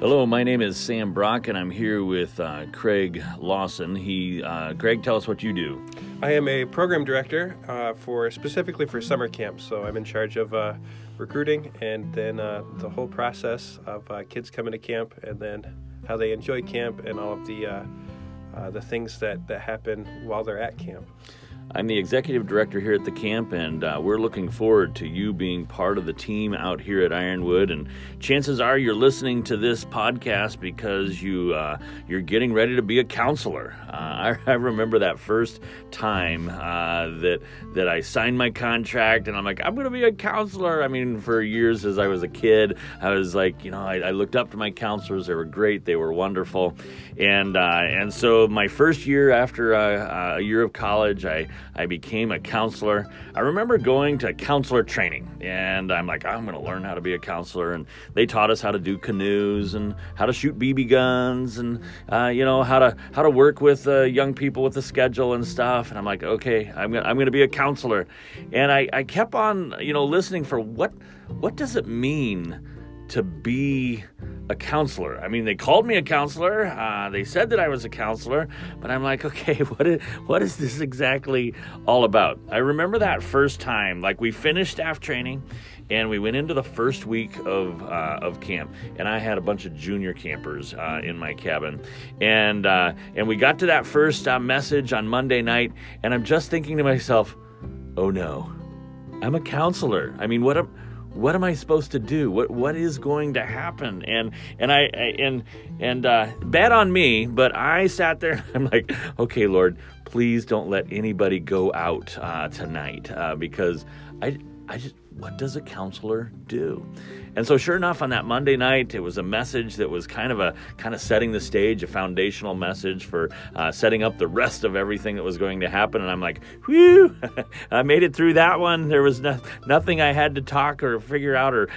Hello, my name is Sam Brock, and I'm here with uh, Craig Lawson. He, uh, Craig, tell us what you do. I am a program director uh, for specifically for summer camps. So I'm in charge of uh, recruiting and then uh, the whole process of uh, kids coming to camp and then how they enjoy camp and all of the the things that, that happen while they're at camp. I'm the executive director here at the camp, and uh, we're looking forward to you being part of the team out here at Ironwood. And chances are you're listening to this podcast because you uh, you're getting ready to be a counselor. Uh, I, I, remember that first time uh, that that I signed my contract, and I'm like, I'm going to be a counselor. I mean, for years as I was a kid, I was like, you know, I, I looked up to my counselors. They were great. They were wonderful, and uh, and so my first year after uh, a year of college, I I became a counselor. I remember going to counselor training, and I'm like, I'm going to learn how to be a counselor. And they taught us how to do canoes and how to shoot BB guns, and uh, you know how to how to work with uh, young people with the schedule and stuff. And I'm like, okay, I'm gonna, I'm going to be a counselor. And I, I kept on, you know, listening for what what does it mean to be a counselor. I mean, they called me a counselor. Uh, they said that I was a counselor, but I'm like, okay, what is, what is this exactly all about? I remember that first time, like we finished staff training, and we went into the first week of uh, of camp, and I had a bunch of junior campers uh, in my cabin, and uh, and we got to that first uh, message on Monday night, and I'm just thinking to myself, oh no, I'm a counselor. I mean, what am what am I supposed to do? What what is going to happen? And and I, I and and uh, bad on me, but I sat there. I'm like, okay, Lord, please don't let anybody go out uh, tonight uh, because I I just what does a counselor do? And so, sure enough, on that Monday night, it was a message that was kind of a kind of setting the stage, a foundational message for uh, setting up the rest of everything that was going to happen. And I'm like, whew, I made it through that one. There was no, nothing I had to talk or figure out or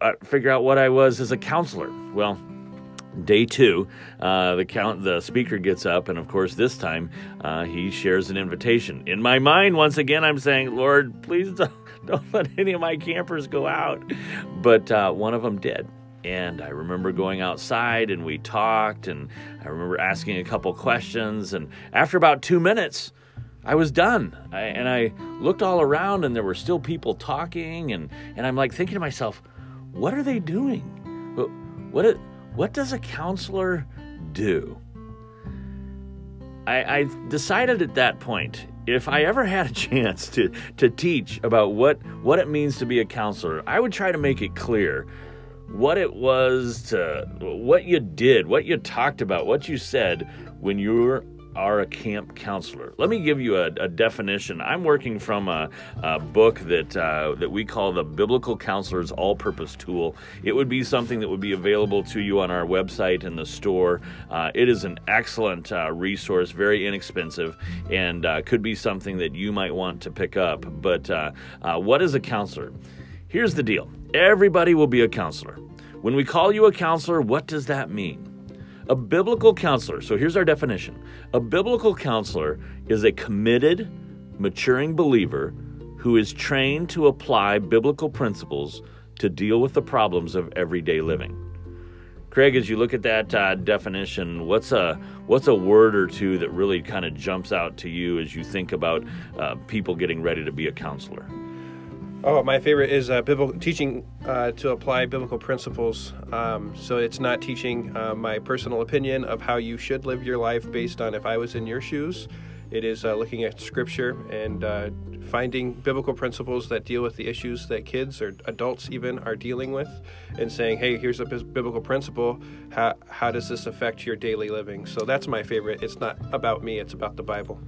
uh, figure out what I was as a counselor. Well, day two, uh, the count the speaker gets up, and of course this time uh, he shares an invitation. In my mind, once again, I'm saying, Lord, please don't, don't let any of my campers go out. But uh, one of them did. And I remember going outside and we talked, and I remember asking a couple questions. And after about two minutes, I was done. I, and I looked all around, and there were still people talking. And, and I'm like thinking to myself, what are they doing? What, what does a counselor do? I, I decided at that point if I ever had a chance to to teach about what what it means to be a counselor, I would try to make it clear what it was to what you did, what you talked about, what you said when you were are a camp counselor. Let me give you a, a definition. I'm working from a, a book that uh, that we call the Biblical Counselor's All-Purpose Tool. It would be something that would be available to you on our website in the store. Uh, it is an excellent uh, resource, very inexpensive, and uh, could be something that you might want to pick up. But uh, uh, what is a counselor? Here's the deal: everybody will be a counselor. When we call you a counselor, what does that mean? A biblical counselor, so here's our definition a biblical counselor is a committed, maturing believer who is trained to apply biblical principles to deal with the problems of everyday living. Craig, as you look at that uh, definition, what's a what's a word or two that really kind of jumps out to you as you think about uh, people getting ready to be a counselor? Oh, my favorite is uh, biblical teaching uh, to apply biblical principles. Um, so it's not teaching uh, my personal opinion of how you should live your life based on if I was in your shoes. It is uh, looking at scripture and uh, finding biblical principles that deal with the issues that kids or adults even are dealing with, and saying, "Hey, here's a biblical principle. How how does this affect your daily living?" So that's my favorite. It's not about me; it's about the Bible.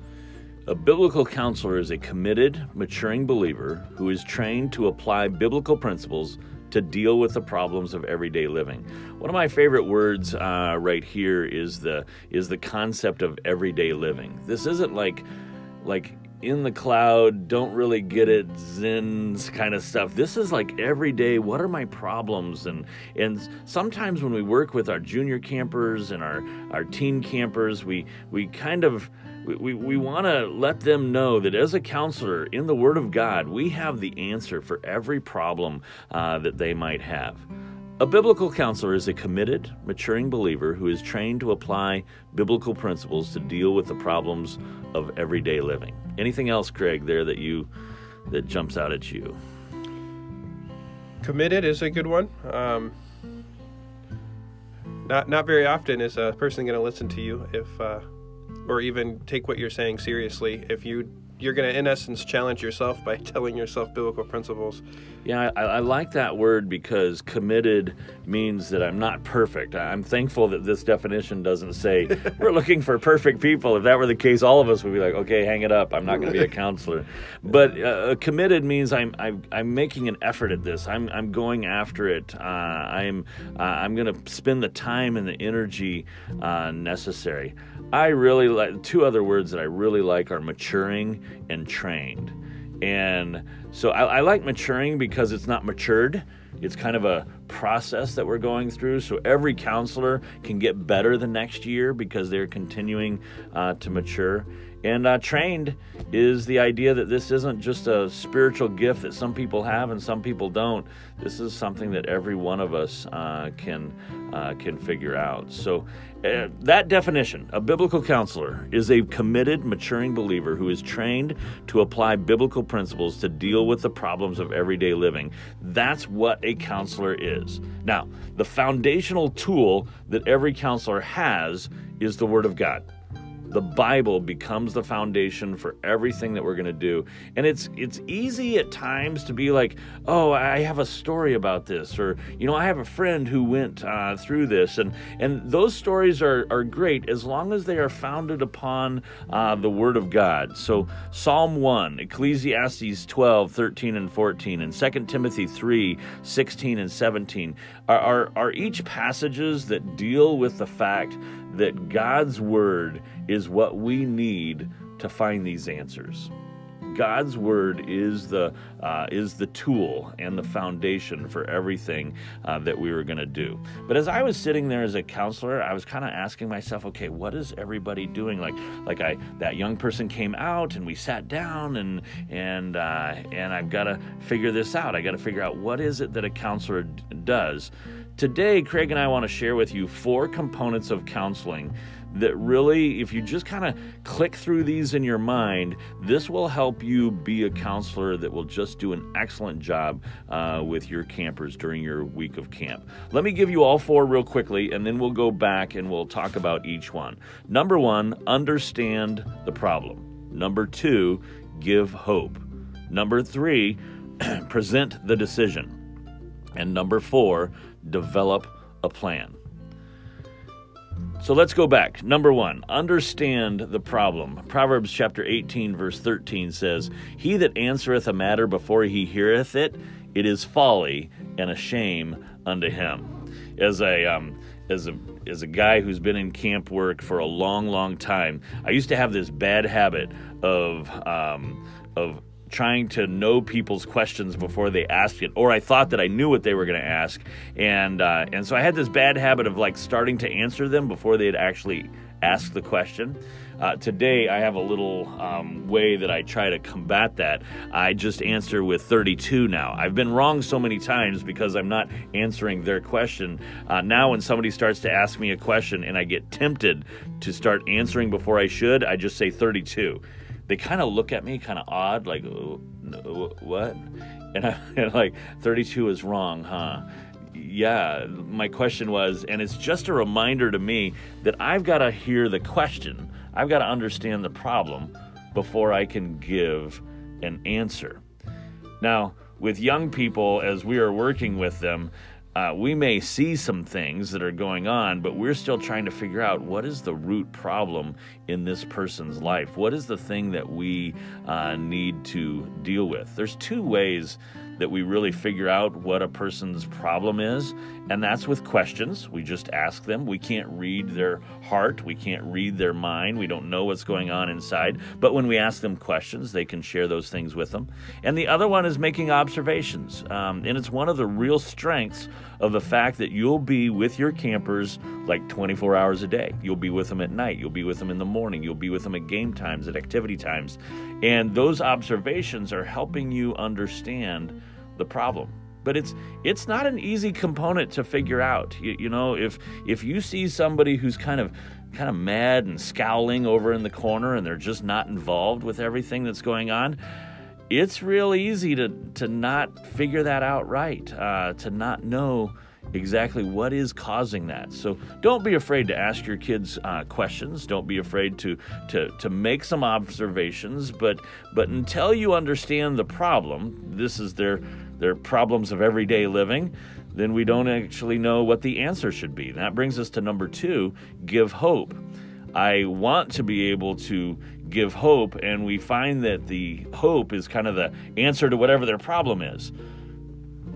A biblical counselor is a committed, maturing believer who is trained to apply biblical principles to deal with the problems of everyday living. One of my favorite words uh, right here is the is the concept of everyday living. This isn't like like in the cloud, don't really get it, Zen's kind of stuff. This is like every day, what are my problems? And and sometimes when we work with our junior campers and our, our teen campers, we we kind of we, we, want to let them know that as a counselor in the Word of God, we have the answer for every problem uh, that they might have. A biblical counselor is a committed, maturing believer who is trained to apply biblical principles to deal with the problems of everyday living. Anything else, Craig, there that you that jumps out at you? Committed is a good one. Um, not not very often is a person going to listen to you if, uh, or even take what you're saying seriously if you you're going to, in essence, challenge yourself by telling yourself biblical principles. Yeah, I, I, like that word because committed means that I'm not perfect. I'm thankful that this definition doesn't say we're looking for perfect people. If that were the case, all of us would be like, okay, hang it up. I'm not going to be a counselor. But uh, committed means I'm, I'm, I'm making an effort at this. I'm I'm going after it. Uh, I'm uh, I'm going to spend the time and the energy uh, necessary. I really like two other words that I really like are maturing and trained. And so I, I, like maturing because it's not matured. It's kind of a process that we're going through. So every counselor can get better the next year because they're continuing uh, to mature. And uh, trained is the idea that this isn't just a spiritual gift that some people have and some people don't. This is something that every one of us uh, can uh, can figure out. So uh, that definition, a biblical counselor is a committed, maturing believer who is trained to apply biblical principles to deal with the problems of everyday living. That's what a counselor is. Now, the foundational tool that every counselor has is the Word of God the Bible becomes the foundation for everything that we're going to do. And it's it's easy at times to be like, "Oh, I have a story about this," or you know, I have a friend who went uh, through this, and and those stories are are great as long as they are founded upon uh, the Word of God. So Psalm one, Ecclesiastes 12, 13, and 14, and 2 Timothy 3, 16 and 17 are, are, are each passages that deal with the fact that God's Word is what we need to find these answers. God's word is the uh, is the tool and the foundation for everything uh, that we were going to do. But as I was sitting there as a counselor, I was kind of asking myself, okay, what is everybody doing? Like like I that young person came out and we sat down and and uh, and I've got to figure this out. I got to figure out what is it that a counselor d- does. Today, Craig and I want to share with you four components of counseling that really, if you just kind of click through these in your mind, this will help you be a counselor that will just do an excellent job uh, with your campers during your week of camp. Let me give you all four real quickly, and then we'll go back and we'll talk about each one. Number one, understand the problem. Number two, give hope. Number three, present the decision. And number four, develop a plan. So let's go back. Number one, understand the problem. Proverbs chapter 18, verse 13 says, He that answereth a matter before he heareth it, it is folly and a shame unto him. As a um, as a as a guy who's been in camp work for a long, long time, I used to have this bad habit of um, of trying to know people's questions before they asked it, or I thought that I knew what they were going to ask, and uh, and so I had this bad habit of like starting to answer them before they had actually asked the question. Uh, today, I have a little um, way that I try to combat that. I just answer with 32 now. I've been wrong so many times because I'm not answering their question. Uh, now, when somebody starts to ask me a question and I get tempted to start answering before I should, I just say 32 they kind of look at me kind of odd, like, what? And I'm like, 32 is wrong, huh? Yeah, my question was, and it's just a reminder to me that I've got to hear the question, I've got to understand the problem before I can give an answer. Now, with young people, as we are working with them, uh, we may see some things that are going on, but we're still trying to figure out what is the root problem in this person's life. What is the thing that we uh, need to deal with? There's two ways that we really figure out what a person's problem is, and that's with questions. We just ask them. We can't read their heart, we can't read their mind, we don't know what's going on inside. But when we ask them questions, they can share those things with them. And the other one is making observations, um, and it's one of the real strengths of the fact that you'll be with your campers like 24 hours a day. You'll be with them at night, you'll be with them in the morning, you'll be with them at game times, at activity times. And those observations are helping you understand the problem. but it's it's not an easy component to figure out. You, you know, if if you see somebody who's kind of kind of mad and scowling over in the corner and they're just not involved with everything that's going on, it's real easy to to not figure that out right, uh, to not know exactly what is causing that. So don't be afraid to ask your kids uh, questions. Don't be afraid to to to make some observations. But but until you understand the problem, this is their their problems of everyday living. Then we don't actually know what the answer should be. That brings us to number two: give hope. I want to be able to give hope, and we find that the hope is kind of the answer to whatever their problem is.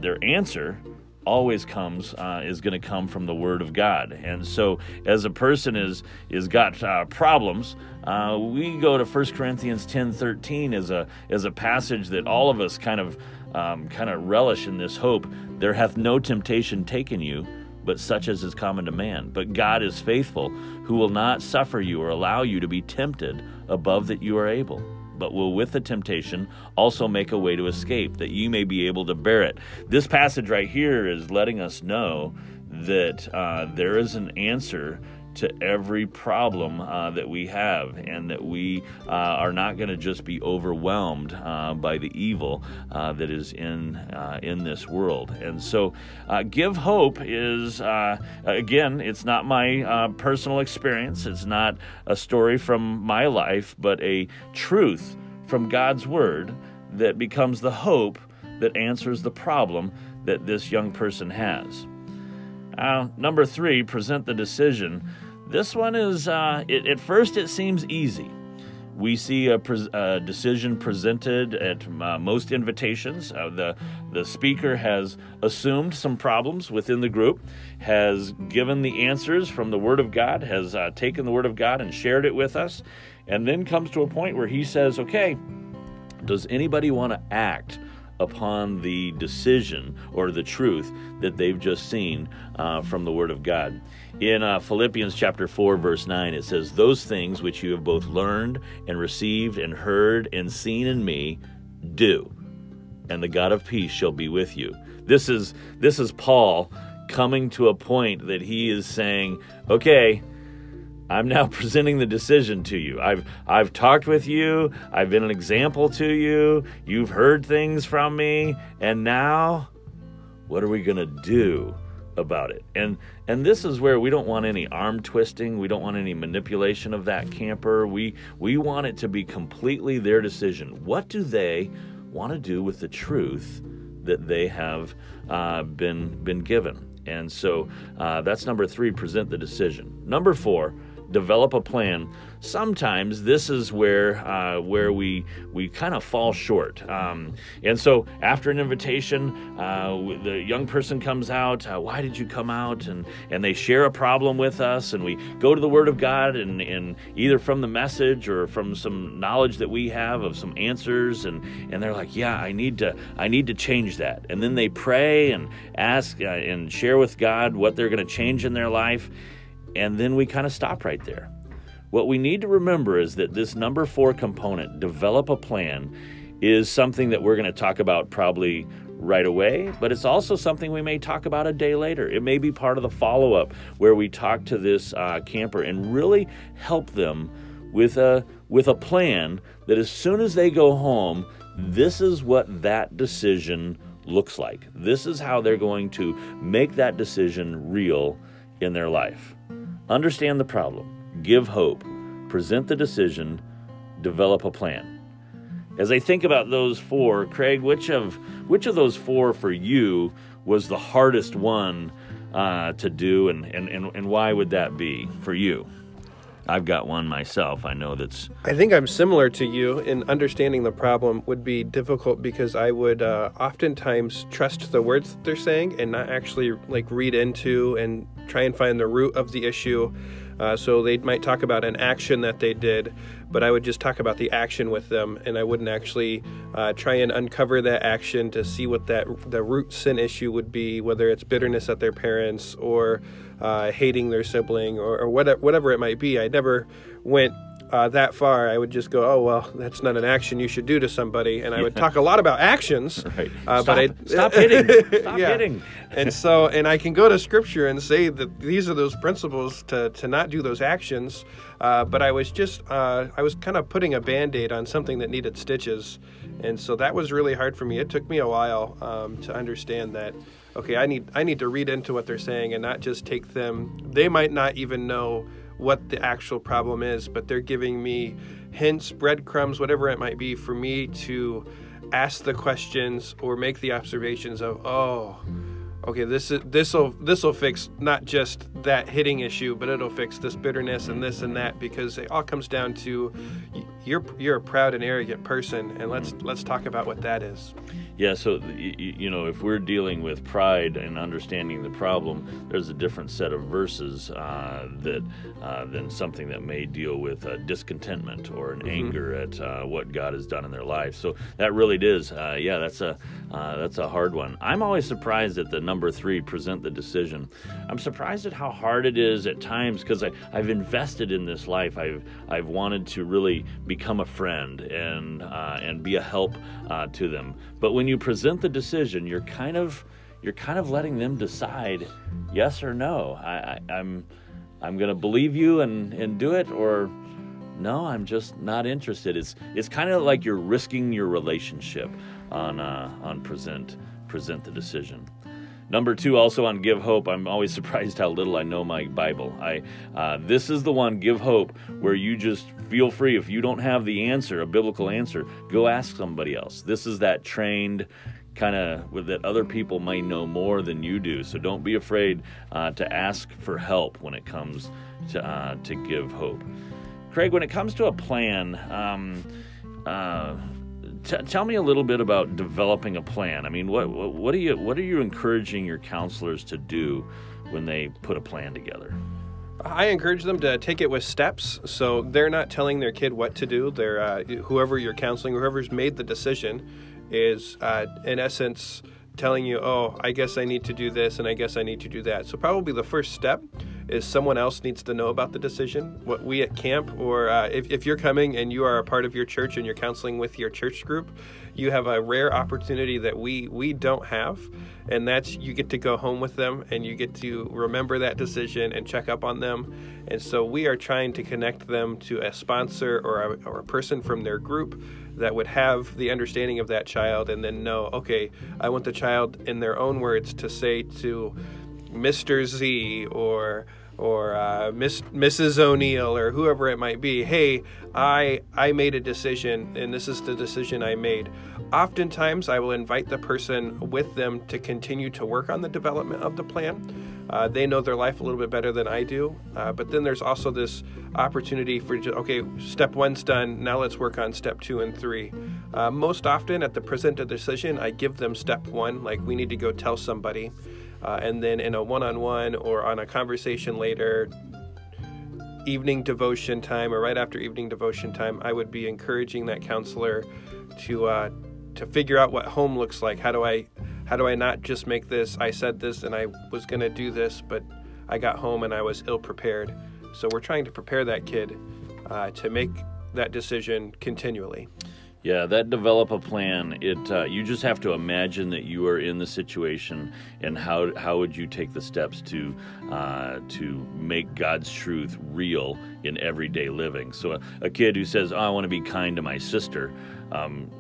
Their answer always comes uh, is going to come from the Word of God. And so, as a person is is got uh, problems, uh, we go to 1 Corinthians ten thirteen as a as a passage that all of us kind of um, kind of relish in this hope. There hath no temptation taken you. But such as is common to man. But God is faithful, who will not suffer you or allow you to be tempted above that you are able but will with the temptation also make a way to escape, that you may be able to bear it. This passage right here is letting us know that uh, there is an answer to every problem uh, that we have, and that we uh, are not going to just be overwhelmed uh, by the evil uh, that is in uh, in this world. And so, uh, give hope is again, it's not my personal experience. It's not a story from my life, but a truth from God's word that becomes the hope that answers the problem that this young person has. Number three, present the decision. This one is, uh, it, at first, it seems easy. We see a, pre- a decision presented at uh, most invitations. Uh, the, the speaker has assumed some problems within the group, has given the answers from the Word of God, has uh, taken the Word of God and shared it with us, and then comes to a point where he says, Okay, does anybody want to act upon the decision or the truth that they've just seen uh, from the Word of God? In uh, Philippians chapter 4, verse 9, it says, Those things which you have both learned and received and heard and seen in me, do, and the God of peace shall be with you. This is this is Paul coming to a point that he is saying, okay, I'm now presenting the decision to you. I've I've talked with you, I've been an example to you, you've heard things from me, and now what are we going to do about it? And and this is where we don't want any arm twisting, we don't want any manipulation of that camper. We we want it to be completely their decision. What do they want to do with the truth that they have uh, been been given? And so uh, that's number three. Present the decision. Number four develop a plan. Sometimes this is where uh, where we we kind of fall short. Um, and so after an invitation, uh, the young person comes out. Uh, Why did you come out? And and they share a problem with us, and we go to the Word of God, and, and either from the message or from some knowledge that we have of some answers, and and they're like, yeah, I need to I need to change that. And then they pray and ask uh, and share with God what they're going to change in their life and then we kind of stop right there. What we need to remember is that this number four component, develop a plan, is something that we're going to talk about probably right away, but it's also something we may talk about a day later. It may be part of the follow up where we talk to this uh, camper and really help them with a with a plan that as soon as they go home, this is what that decision looks like. This is how they're going to make that decision real in their life. Understand the problem, give hope, present the decision, develop a plan. As I think about those four, Craig, which of which of those four for you was the hardest one uh, to do, and, and, and, and why would that be for you? I've got one myself. I know that's. I think I'm similar to you in understanding the problem would be difficult because I would uh, oftentimes trust the words that they're saying and not actually like read into and try and find the root of the issue. Uh, so they might talk about an action that they did, but I would just talk about the action with them, and I wouldn't actually uh, try and uncover that action to see what that the root sin issue would be, whether it's bitterness at their parents or uh, hating their sibling or, or whatever, whatever it might be. I never went uh, that far, I would just go, "Oh well, that's not an action you should do to somebody," and I would talk a lot about actions. Right. Uh, stop, but I stop hitting. Stop Yeah. hitting. and so, and I can go to Scripture and say that these are those principles to to not do those actions. Uh, but I was just, uh, I was kind of putting a band aid on something that needed stitches, and so that was really hard for me. It took me a while um, to understand that. Okay, I need I need to read into what they're saying and not just take them. They might not even know what the actual problem is, but they're giving me hints, breadcrumbs, whatever it might be, for me to ask the questions or make the observations of, oh, okay, this is this'll this'll fix not just that hitting issue, but it'll fix this bitterness and this and that because it all comes down to you're you're a proud and arrogant person, and let's let's talk about what that is. Yeah, so you know, if we're dealing with pride and understanding the problem, there's a different set of verses uh, that uh, than something that may deal with uh, discontentment or an anger at uh, what God has done in their life. So that really is, uh, yeah, that's a uh, that's a hard one. I'm always surprised at the number three, present the decision. I'm surprised at how hard it is at times because I've invested in this life. I've I've wanted to really become a friend and uh, and be a help uh, to them. But when you present the decision, you're kind of you're kind of letting them decide yes or no. I, I, I'm I'm going to believe you and and do it, or no, I'm just not interested. It's it's kind of like you're risking your relationship on uh, on present present the decision. Number two, also on Give Hope, I'm always surprised how little I know my Bible. I uh, this is the one, Give Hope, where you just feel free. If you don't have the answer, a biblical answer, go ask somebody else. This is that trained kind of that other people might know more than you do. So don't be afraid uh, to ask for help when it comes to uh, to Give Hope. Craig, when it comes to a plan. Um, uh, T- tell me a little bit about developing a plan. I mean, what, what are you what are you encouraging your counselors to do when they put a plan together? I encourage them to take it with steps. So they're not telling their kid what to do. They're uh, whoever you're counseling, whoever's made the decision, is uh, in essence telling you, "Oh, I guess I need to do this, and I guess I need to do that." So probably the first step is someone else needs to know about the decision. What we at camp, or uh, if, if you're coming and you are a part of your church and you're counseling with your church group, you have a rare opportunity that we we don't have, and that's you get to go home with them and you get to remember that decision and check up on them. And so we are trying to connect them to a sponsor or a, or a person from their group that would have the understanding of that child and then know, okay, I want the child in their own words to say to Mr. Z or or uh, Miss, Mrs. O'Neill or whoever it might be, hey, I I made a decision and this is the decision I made. Oftentimes, I will invite the person with them to continue to work on the development of the plan. Uh, they know their life a little bit better than I do, uh, but then there's also this opportunity for ju- okay, step one's done. Now let's work on step two and three. Uh, most often, at the present of decision, I give them step one, like we need to go tell somebody. Uh, and then in a one-on-one or on a conversation later evening devotion time or right after evening devotion time i would be encouraging that counselor to uh, to figure out what home looks like. How do i how do i not just make this i said this and i was to do this but i got home and i was ill prepared. So we're trying to prepare that kid uh, to make that decision continually Yeah, that develop a plan. It uh, you just have to imagine that you are in the situation, and how how would you take the steps to uh, to make God's truth real in everyday living? So a, a kid who says, oh, "I want to be kind to my sister," um,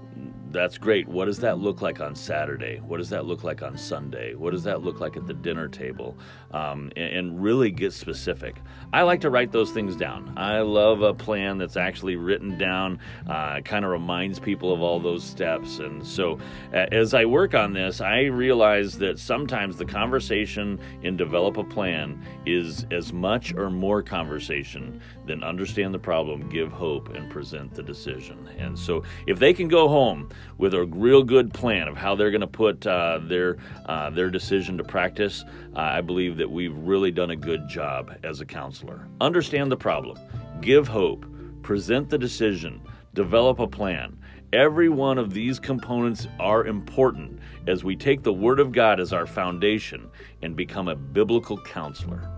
that's great. What does that look like on Saturday? What does that look like on Sunday? What does that look like at the dinner table? Um, and, and really get specific. I like to write those things down. I love a plan that's actually written down, uh, kind of reminds people of all those steps. And so as I work on this, I realize that sometimes the conversation in develop a plan is as much or more conversation than understand the problem, give hope, and present the decision. And so if they can go home with a real good plan of how they're going to put uh, their uh, their decision to practice, uh, I believe that we've really done a good job as a counselor. Understand the problem, give hope, present the decision, develop a plan. Every one of these components are important as we take the Word of God as our foundation and become a biblical counselor.